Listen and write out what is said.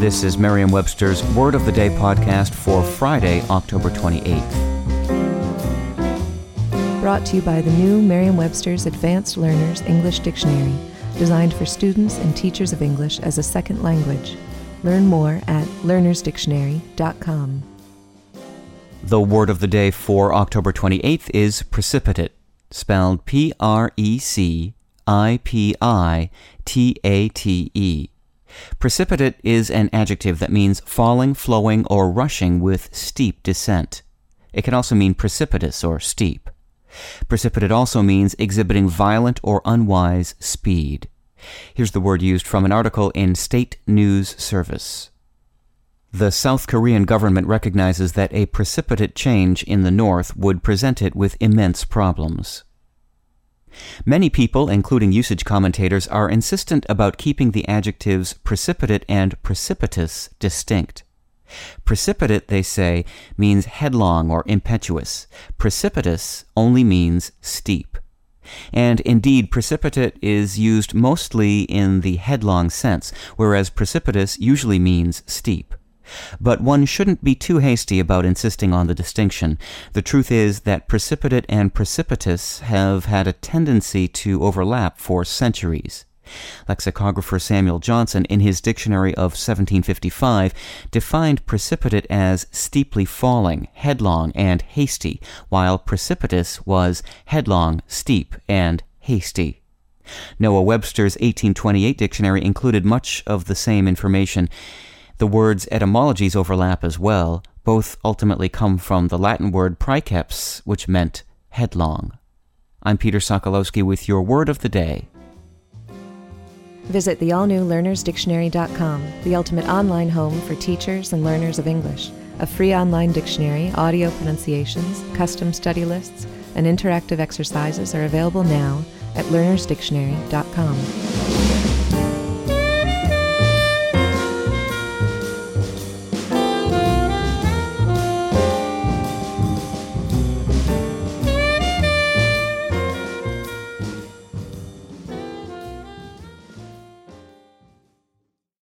This is Merriam Webster's Word of the Day podcast for Friday, October 28th. Brought to you by the new Merriam Webster's Advanced Learners English Dictionary, designed for students and teachers of English as a second language. Learn more at learnersdictionary.com. The word of the day for October 28th is precipitate, spelled P R E C I P I T A T E. Precipitate is an adjective that means falling, flowing, or rushing with steep descent. It can also mean precipitous or steep. Precipitate also means exhibiting violent or unwise speed. Here's the word used from an article in State News Service. The South Korean government recognizes that a precipitate change in the north would present it with immense problems. Many people, including usage commentators, are insistent about keeping the adjectives precipitate and precipitous distinct. Precipitate, they say, means headlong or impetuous. Precipitous only means steep. And indeed, precipitate is used mostly in the headlong sense, whereas precipitous usually means steep. But one shouldn't be too hasty about insisting on the distinction. The truth is that precipitate and precipitous have had a tendency to overlap for centuries. Lexicographer Samuel Johnson, in his dictionary of 1755, defined precipitate as steeply falling, headlong, and hasty, while precipitous was headlong, steep, and hasty. Noah Webster's 1828 dictionary included much of the same information. The words etymologies overlap as well. Both ultimately come from the Latin word praeceps, which meant headlong. I'm Peter Sokolowski with your word of the day. Visit the all new learnersdictionary.com, the ultimate online home for teachers and learners of English. A free online dictionary, audio pronunciations, custom study lists, and interactive exercises are available now at learnersdictionary.com.